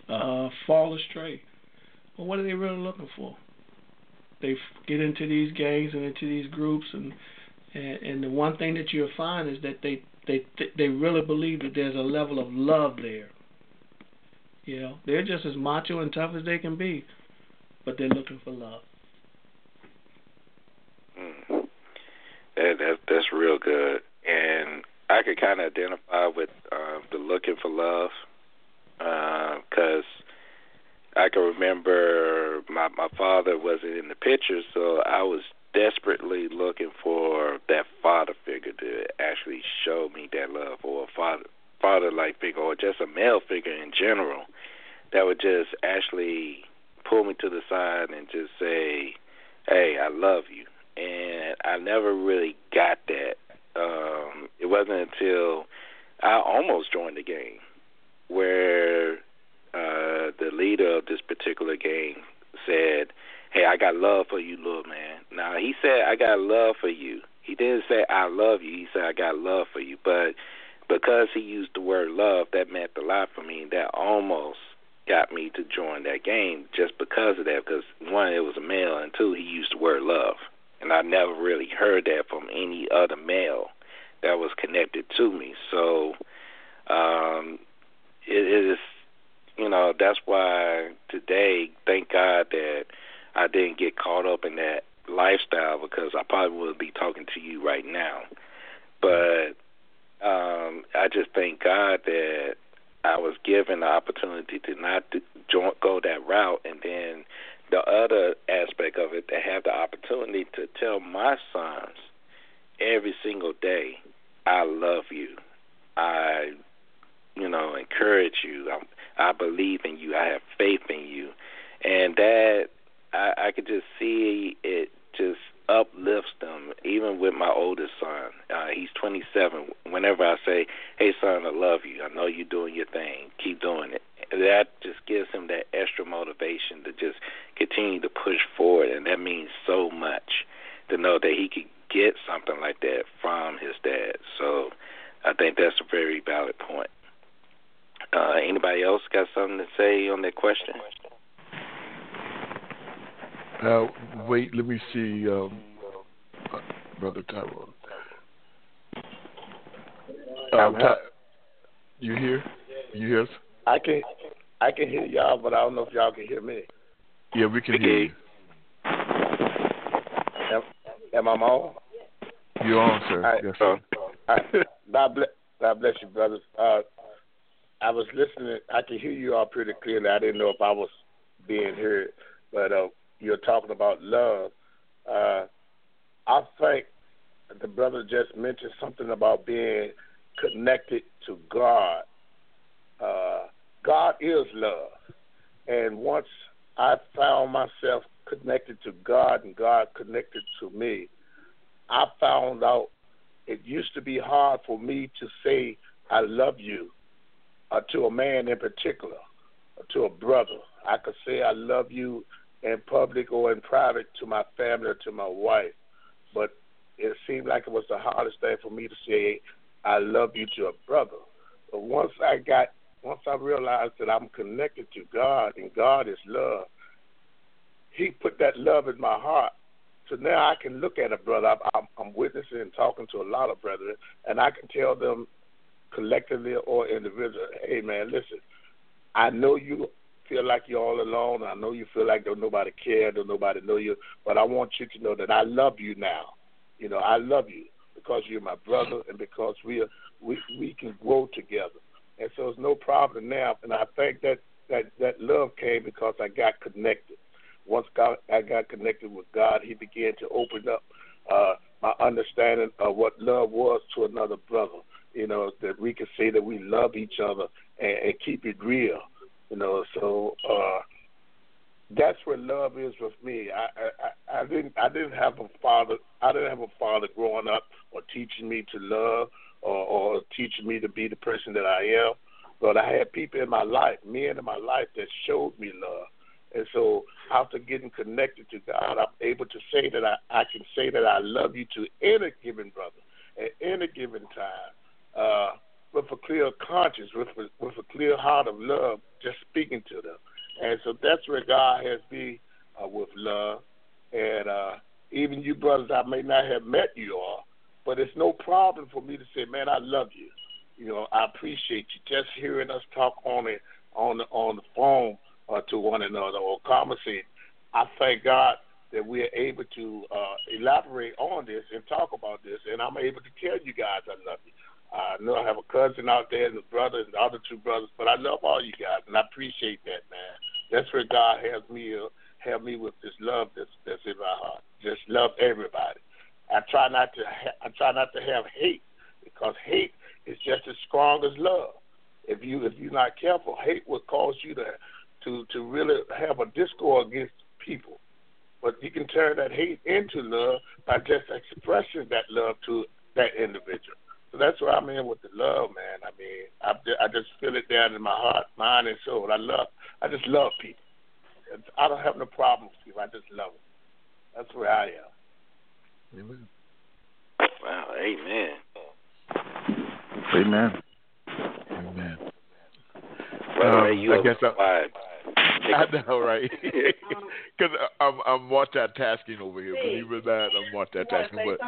uh, fall astray. Well, what are they really looking for? They get into these gangs and into these groups, and and, and the one thing that you'll find is that they they they really believe that there's a level of love there. You know, they're just as macho and tough as they can be, but they're looking for love. Mm. That, that that's real good, and I could kind of identify with uh, the looking for love because I can remember my my father wasn't in the picture, so I was desperately looking for that father figure to actually show me that love, or a father father like figure, or just a male figure in general that would just actually pull me to the side and just say, "Hey, I love you." And I never really got that. Um, it wasn't until I almost joined the game where uh, the leader of this particular gang said, "Hey, I got love for you, little man." Now he said, "I got love for you." He didn't say, "I love you." He said, "I got love for you." But because he used the word love, that meant a lot for me. That almost got me to join that game just because of that. Because one, it was a male, and two, he used the word love, and I never really heard that from any other male that was connected to me. So um, it, is, you know, that's why today, thank God that I didn't get caught up in that lifestyle because I probably would be talking to you right now. But um, I just thank God that I was given the opportunity to not to join, go that route, and then the other aspect of it, to have the opportunity to tell my sons every single day, "I love you. I, you know, encourage you. I, I believe in you. I have faith in you," and that I, I could just see it just uplifts them. Even with my oldest son, uh, he's 27. Whenever I say, "Hey, son, I love you. I know you're doing your thing. Keep doing it," that just gives him that extra motivation to just continue to push forward, and that means so much to know that he could get something like that from his dad. So I think that's a very valid point. Uh, anybody else got something to say on that question? Uh, wait, let me see, um, Brother Tyrone. Um, Ty- you hear? You hear us? I can, I can hear y'all, but I don't know if y'all can hear me. Yeah, we can hear you. Am, am I on? You're on, sir. All right. Yes, sir. All right. God bless, God bless you, brothers. Uh, I was listening. I can hear you all pretty clearly. I didn't know if I was being heard, but uh, you're talking about love. Uh, I think the brother just mentioned something about being connected to God. Uh, God is love. And once I found myself connected to God and God connected to me, I found out it used to be hard for me to say I love you uh, to a man in particular, or to a brother. I could say I love you in public or in private to my family or to my wife, but it seemed like it was the hardest thing for me to say I love you to a brother. But once I got, once I realized that I'm connected to God and God is love, He put that love in my heart. So now I can look at a brother. I'm, I'm witnessing and talking to a lot of brethren, and I can tell them collectively or individually, hey man, listen, I know you feel like you're all alone. I know you feel like don't nobody care, don't nobody know you, but I want you to know that I love you now. You know, I love you because you're my brother and because we are, we we can grow together. And so it's no problem now. And I think that that that love came because I got connected. Once God, I got connected with God, He began to open up uh, my understanding of what love was to another brother. You know that we can say that we love each other and, and keep it real. You know, so uh, that's where love is with me. I, I I didn't I didn't have a father I didn't have a father growing up or teaching me to love or, or teaching me to be the person that I am. But I had people in my life, men in my life that showed me love. And so after getting connected to God, I'm able to say that I, I can say that I love you to any given brother at any given time. Uh, with a clear conscience, with a, with a clear heart of love, just speaking to them. And so that's where God has me uh, with love. And uh, even you brothers, I may not have met you all, but it's no problem for me to say, man, I love you. You know, I appreciate you. Just hearing us talk on it on the on the phone uh, to one another or conversate. I thank God that we are able to uh, elaborate on this and talk about this, and I'm able to tell you guys I love you. I know I have a cousin out there and a brother and the other two brothers, but I love all you guys and I appreciate that, man. That's where God has me uh, have me with this love that's that's in my heart. Just love everybody. I try not to I try not to have hate because hate is just as strong as love. If you if you're not careful, hate will cause you to to to really have a discord against people. But you can turn that hate into love by just expressing that love to that individual. So that's where I'm in with the love, man. I mean, I, I just feel it down in my heart, mind, and soul. I love, I just love people. I don't have no problems with people. I just love them. That's where I am. Amen. Wow. Amen. Amen. Amen. Well, Um, you I guess I-. I know, right? Because I'm I'm multitasking over here. Believe it or not, I'm multitasking. But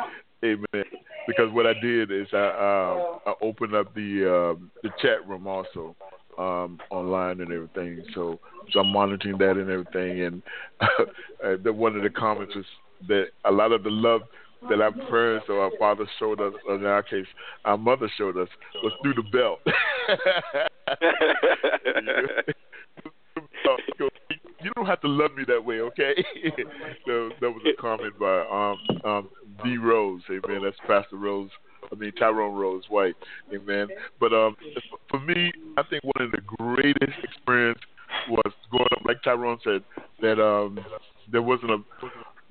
amen. Because what I did is I uh, I opened up the um, the chat room also um, online and everything. So so I'm monitoring that and everything. And uh, the, one of the comments was that a lot of the love that our parents or our father showed us, or in our case, our mother showed us, was through the belt. you don't have to love me that way, okay? so that was a comment by um um D Rose, amen. That's Pastor Rose. I mean Tyrone Rose White, amen. But um for me, I think one of the greatest experience was growing up, like Tyrone said, that um there wasn't a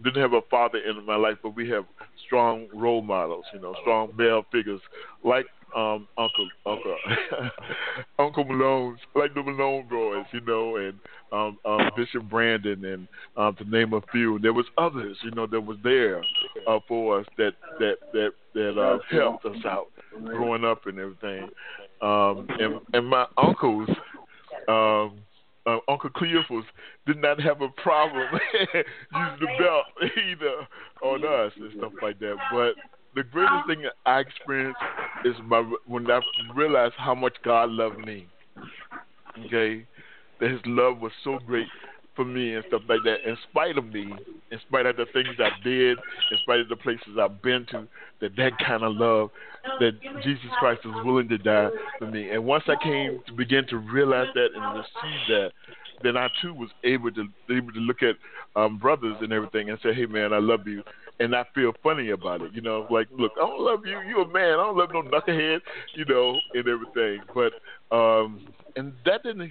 didn't have a father in my life, but we have strong role models, you know, strong male figures like um Uncle Uncle Uncle Malone's like the Malone boys, you know, and um, um Bishop Brandon and um to name a few. There was others, you know, that was there uh for us that that that that uh helped us out growing up and everything. Um and and my uncles um uh, Uncle Cleophas did not have a problem using the belt either on us and stuff like that. But the greatest thing I experienced is my when I realized how much God loved me. Okay, that His love was so great for me and stuff like that. In spite of me, in spite of the things I did, in spite of the places I've been to, that that kind of love that Jesus Christ was willing to die for me. And once I came to begin to realize that and receive that, then I too was able to able to look at um brothers and everything and say, Hey man, I love you and I feel funny about it, you know, like, look, I don't love you, you're a man, I don't love no knucklehead, you know, and everything. But um and that didn't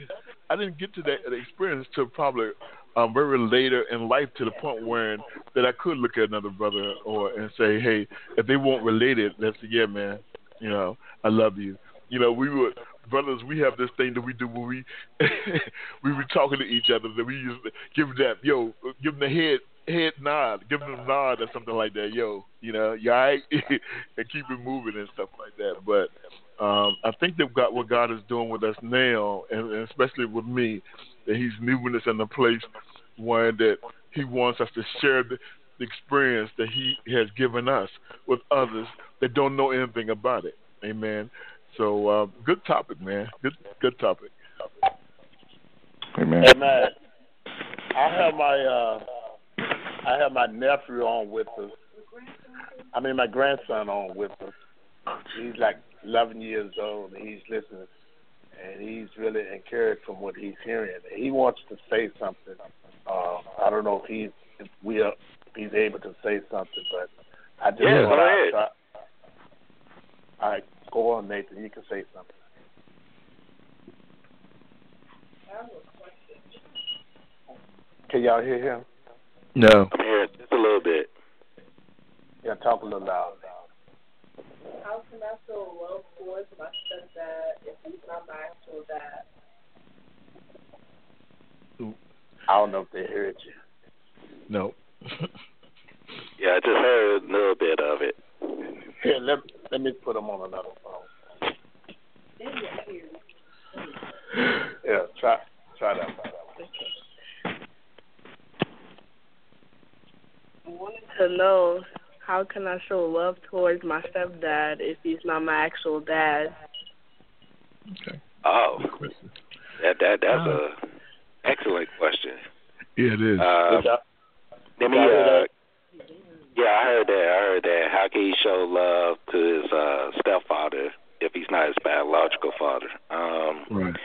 I didn't get to that, experience till probably um, very later in life to the point where that I could look at another brother or and say, hey, if they weren't related, say, yeah, man, you know, I love you. You know, we were brothers. We have this thing that we do when we we were talking to each other that we used to give that yo, give them the head head nod, give them a nod or something like that. Yo, you know, you all right? and keep it moving and stuff like that. But um, I think that God, what God is doing with us now, and, and especially with me, that He's moving us in a place where that He wants us to share the, the experience that He has given us with others that don't know anything about it. Amen. So uh, good topic, man. Good good topic. Amen. Amen. I have my uh, I have my nephew on with us. I mean my grandson on with us. He's like 11 years old and he's listening, and he's really encouraged from what he's hearing. He wants to say something. Uh, I don't know if he's if we are, if he's able to say something, but I just Yeah, go ahead. try. All right, go on, Nathan. You can say something. Can y'all hear him? No. I'm hearing just a little bit. Yeah, talk a little loud. How can I feel love towards my stepdad if he's not my actual dad? I don't know if they heard you. No. Yeah, I just heard a little bit of it. Here, let let me put him on another phone. Yeah, try try that. I wanted to know how can I show love towards my stepdad if he's not my actual dad? Okay. Oh, Good question. that that that's a excellent question. Yeah, it is. Uh, Did y'all- let me. Uh, yeah, I heard that. I heard that. How can he show love to his uh, stepfather if he's not his biological father? Um, right.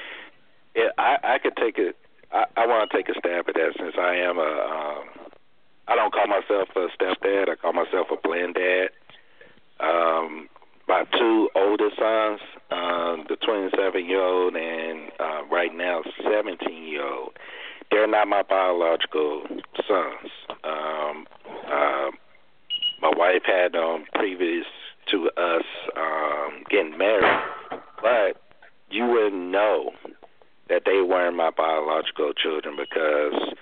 yeah, I I could take it. I, I want to take a stab at that since I am a. Um, I don't call myself a stepdad. I call myself a blend dad. Um, my two oldest sons, um, the 27 year old and uh, right now 17 year old, they're not my biological sons. Um, uh, my wife had them previous to us um, getting married, but you wouldn't know that they weren't my biological children because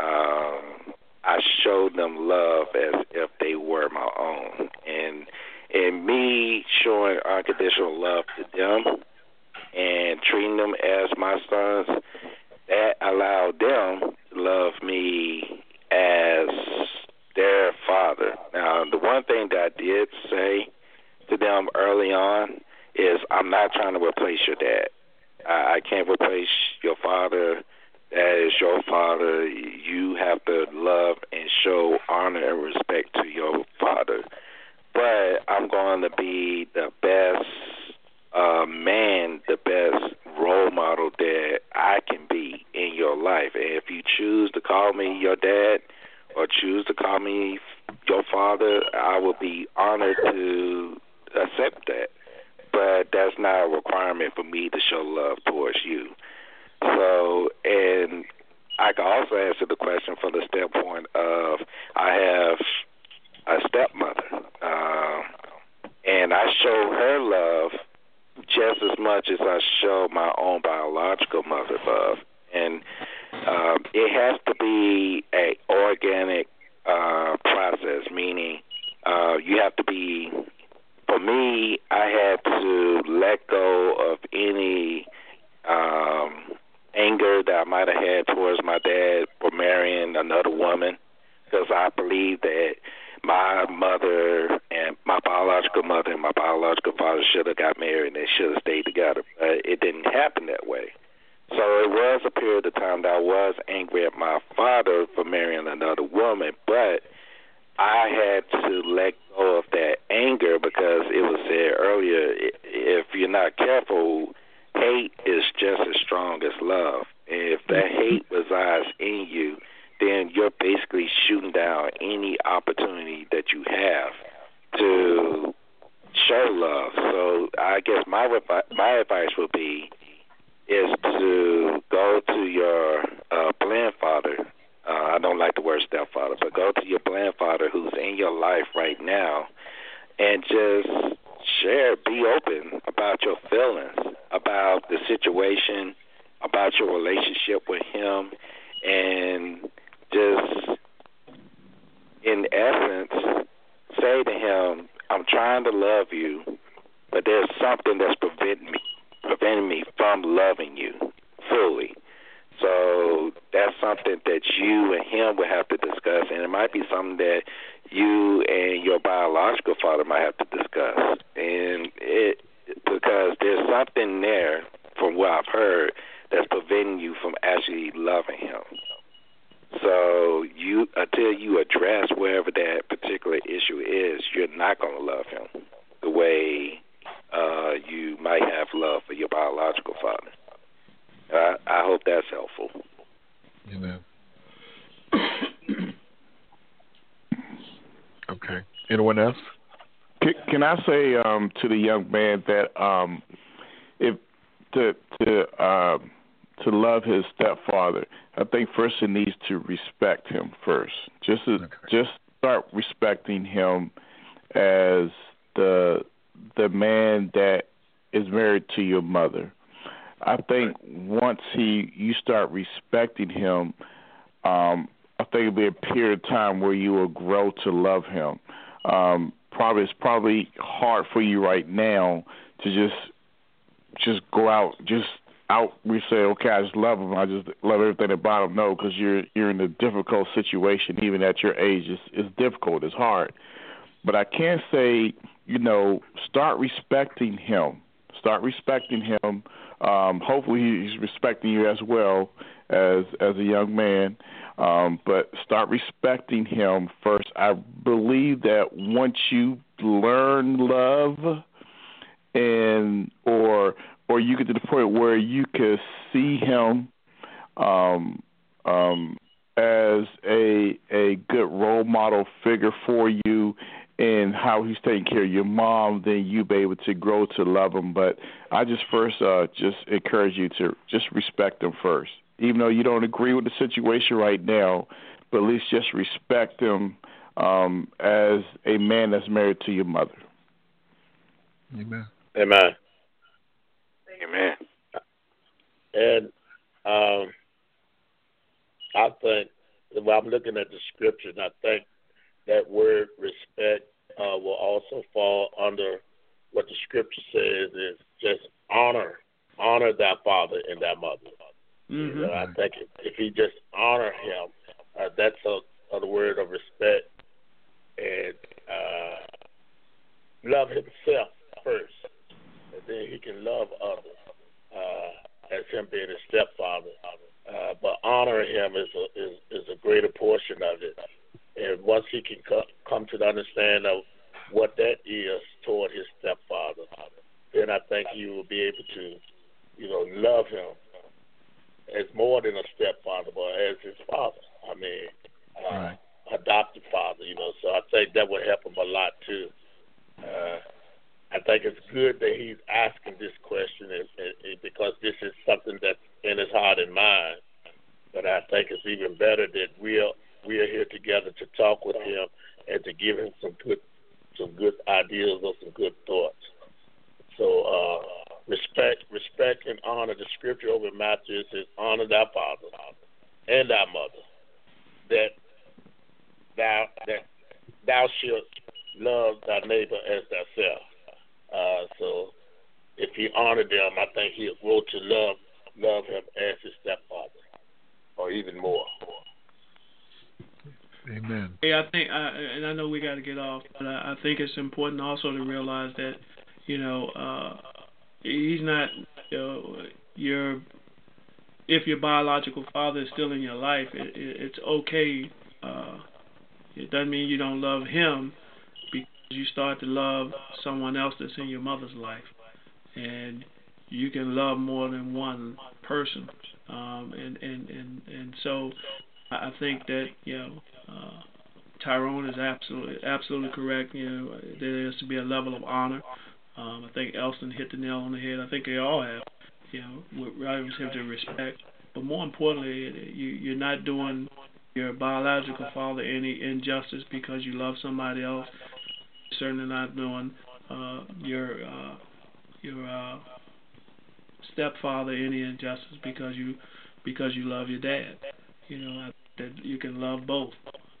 um, I showed them love as if they were my own, and and me showing unconditional love to them and treating them as my sons, that allowed them to love me as their father. Now, the one thing that I did say to them early on is, I'm not trying to replace your dad. I, I can't replace your father. Is your father. You have to love and show honor and respect to your father. But I'm going to be the best uh, man, the best role model that I can be in your life. And if you choose to call me your dad or choose to call me your father, I will be honored to accept that. But that's not a requirement for me to show love towards you. So, I can also answer the question from the standpoint of I have a stepmother, uh, and I show her love just as much as I show my own biological mother love, okay. Else? Can, can I say um, to the young man that um, if to to uh, to love his stepfather, I think first he needs to respect him first. Just as, okay. just start respecting him as the the man that is married to your mother. I think once he you start respecting him, um, I think it'll be a period of time where you will grow to love him. Um, probably it's probably hard for you right now to just just go out just out we say okay I just love him I just love everything about him no because you're you're in a difficult situation even at your age it's it's difficult it's hard. But I can say you know start respecting him. Start respecting him. Um hopefully he's respecting you as well as as a young man um but start respecting him first I believe that once you learn love and or or you get to the point where you can see him um um, as a a good role model figure for you and how he's taking care of your mom, then you be able to grow to love him. But I just first uh, just encourage you to just respect him first, even though you don't agree with the situation right now. But at least just respect him um, as a man that's married to your mother. Amen. Amen. Amen. And um, I think well, I'm looking at the scripture, and I think that word respect uh, will also fall under what the scripture says is just honor, honor thy father and thy mother. Mm-hmm. You know, I think if, if he just honor him, uh, that's a, a word of respect, and uh, love himself first, and then he can love others uh, as him being his stepfather. Uh, but honoring him is a is, is a greater portion of it. And once he can co- come to the understanding of what that is toward his stepfather, then I think he will be able to, you know, love him as more than a stepfather, but as his father. I mean, uh, Right. adopted father, you know. So I think that would help him a lot too. Uh, I think it's good that he's asking this question is, is, because this is something that's in his heart and mind. But I think it's even better that we're we are here together to talk with him and to give him some good some good ideas or some good thoughts. So uh, respect respect and honor the scripture over in Matthew it says honor thy father and thy mother that thou that thou shalt love thy neighbor as thyself. Uh, so if he honored them, I think he'll grow to love love him as his stepfather, or even more. Amen. Yeah, I think, I, and I know we got to get off, but I, I think it's important also to realize that, you know, uh, he's not you know, your. If your biological father is still in your life, it, it, it's okay. Uh, it doesn't mean you don't love him because you start to love someone else that's in your mother's life, and you can love more than one person. Um, and and and and so, I I think that you know. Uh, Tyrone is absolutely absolutely correct. You know, there has to be a level of honor. Um, I think Elston hit the nail on the head. I think they all have. You know, with relative to respect, but more importantly, you you're not doing your biological father any injustice because you love somebody else. You're certainly not doing uh, your uh, your uh, stepfather any injustice because you because you love your dad. You know I, that you can love both.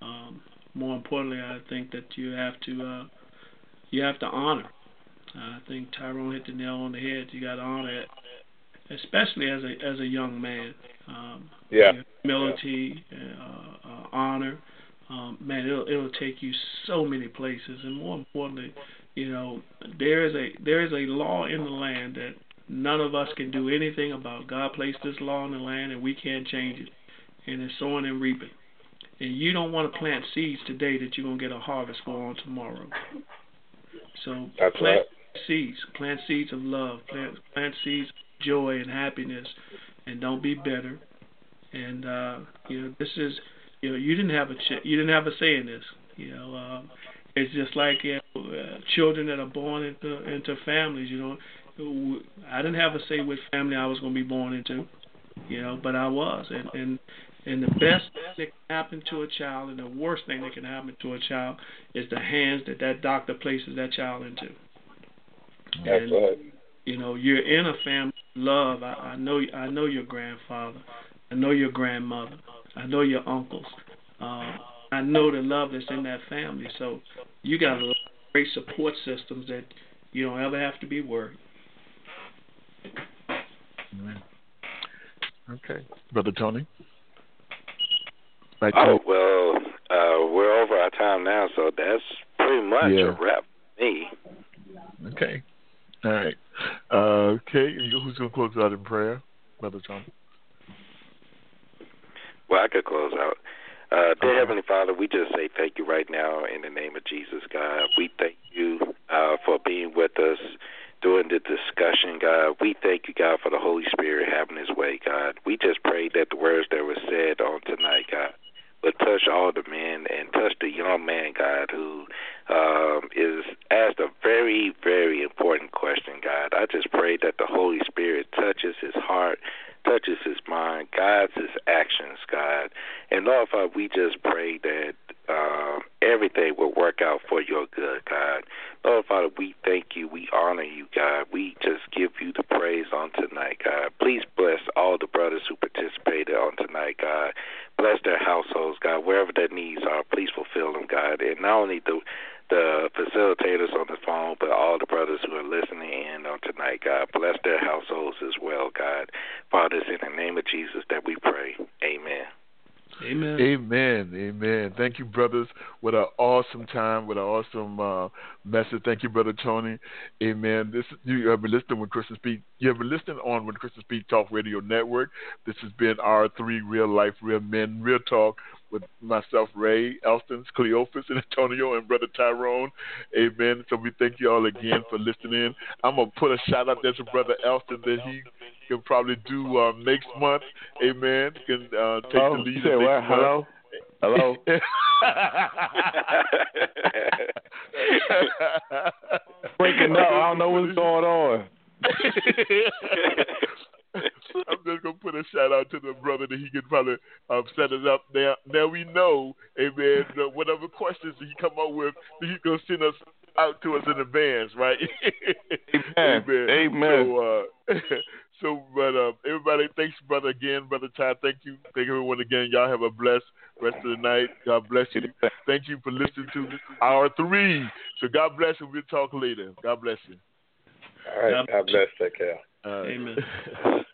Um, more importantly, I think that you have to uh, you have to honor. Uh, I think Tyrone hit the nail on the head. You got to honor it, especially as a as a young man. Um, Yeah. humility, uh, uh, honor. Um, man, it'll it'll take you so many places, and more importantly, you know, there is a there is a law in the land that none of us can do anything about. God placed this law in the land, and we can't change it. And it's sowing and reaping. And you don't want to plant seeds today that you're gonna get a harvest for on tomorrow. So That's plant right. seeds, plant seeds of love, plant plant seeds of joy and happiness, and don't be bitter. And uh, you know, this is you know, you didn't have a ch- you didn't have a say in this. You know, um, it's just like you know, uh, children that are born into into families. You know, I didn't have a say which family I was going to be born into. You know, but I was, and and and the best thing that can happen to a child, and the worst thing that can happen to a child, is the hands that that doctor places that child into. That's And, right. You know, you're in a family of love. I, I know I know your grandfather. I know your grandmother. I know your uncles. Uh, I know the love that's in that family. So you got a great support systems that you don't ever have to be worried. Amen. Okay, brother Tony. Back to Oh you. well, uh, we're over our time now, so that's pretty much Yeah. a wrap for me. Okay. All right. Uh, okay. Who's going to close out in prayer, brother Tony? Well, I could close out. Uh, dear Okay. Heavenly Father, we just say thank you right now in the name of Jesus, God. We thank you uh, for being with us during the discussion, God. We thank you, God, for the Holy Spirit having his way, God. We just pray that the words that were said all the men and touch the young man, God, who uh, message. Thank you, brother Tony. Amen. This you have been listening with Christians Speak. You have been listening on with Christians Speak Talk Radio Network. This has been R3 real life, real men, real talk with myself, Ray, Elston, Cleophas, and Antonio, and Brother Tyrone. Amen. So we thank you all again for listening. I'm going to put a shout out there to Brother Elston that he can probably do uh, next month. Amen. Can uh, take oh, the lead. Say what? Hello? Hello? Breaking up. I don't know what's going on. I'm just gonna put a shout out to the brother that he can probably um, set us up. Now, now we know, amen. Whatever questions he come up with, he's gonna send us out to us in advance, right? Amen. amen. Amen. So, uh, so, but uh, everybody, thanks, brother, again, brother Ty. Thank you, thank everyone again. Y'all have a blessed rest of the night. God bless you. Thank you for listening to R3. So God bless you. We'll talk later. God bless you. All right. God bless. Take care. Uh, Amen.